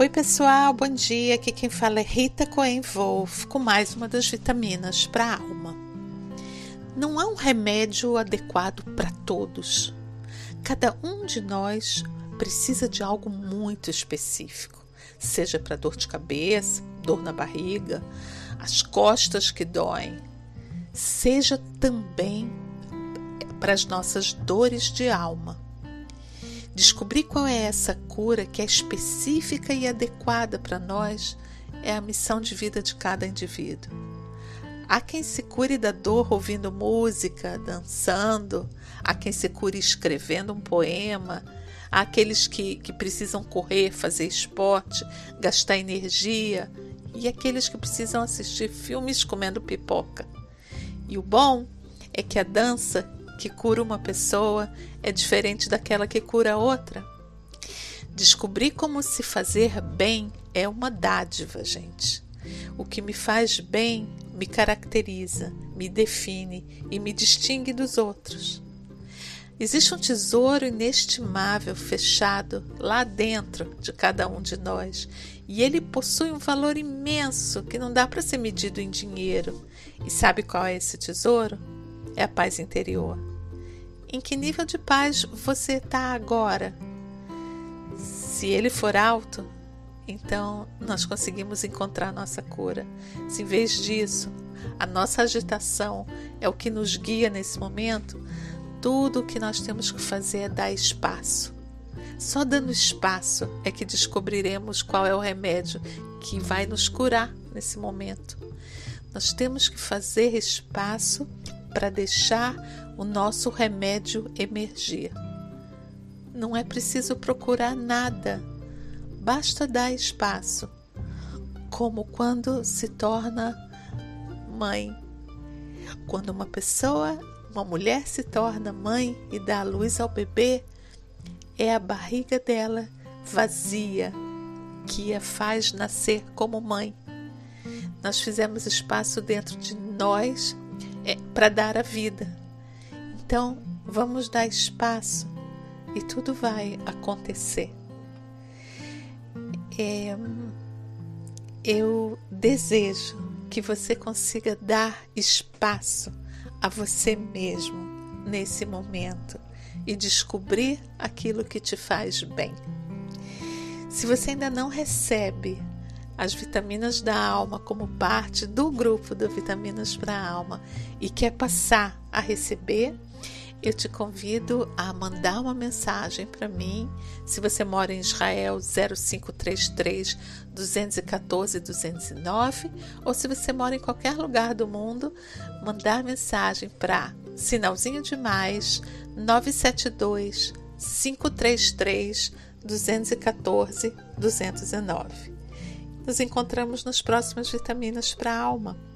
Oi, pessoal, bom dia. Aqui quem fala é Rita Coen Wolf com mais uma das vitaminas para a alma. Não há um remédio adequado para todos. Cada um de nós precisa de algo muito específico, seja para dor de cabeça, dor na barriga, as costas que doem, seja também para as nossas dores de alma. Descobrir qual é essa cura que é específica e adequada para nós é a missão de vida de cada indivíduo. Há quem se cure da dor ouvindo música, dançando, há quem se cure escrevendo um poema, há aqueles que, que precisam correr, fazer esporte, gastar energia, e aqueles que precisam assistir filmes comendo pipoca. E o bom é que a dança que cura uma pessoa é diferente daquela que cura outra. Descobrir como se fazer bem é uma dádiva, gente. O que me faz bem me caracteriza, me define e me distingue dos outros. Existe um tesouro inestimável fechado lá dentro de cada um de nós e ele possui um valor imenso que não dá para ser medido em dinheiro. E sabe qual é esse tesouro? É a paz interior. Em que nível de paz você está agora? Se ele for alto, então nós conseguimos encontrar nossa cura. Se em vez disso, a nossa agitação é o que nos guia nesse momento, tudo o que nós temos que fazer é dar espaço. Só dando espaço é que descobriremos qual é o remédio que vai nos curar nesse momento. Nós temos que fazer espaço para deixar o nosso remédio emergir. Não é preciso procurar nada, basta dar espaço, como quando se torna mãe. Quando uma pessoa, uma mulher se torna mãe e dá a luz ao bebê, é a barriga dela vazia que a faz nascer como mãe. Nós fizemos espaço dentro de nós é, para dar a vida. Então, vamos dar espaço e tudo vai acontecer. É, eu desejo que você consiga dar espaço a você mesmo nesse momento e descobrir aquilo que te faz bem. Se você ainda não recebe as vitaminas da alma como parte do grupo do Vitaminas para a Alma e quer passar a receber, eu te convido a mandar uma mensagem para mim. Se você mora em Israel, 0533 214 209, ou se você mora em qualquer lugar do mundo, mandar mensagem para sinalzinho de mais 972 533 214 209. Nos encontramos nas próximas vitaminas para a alma.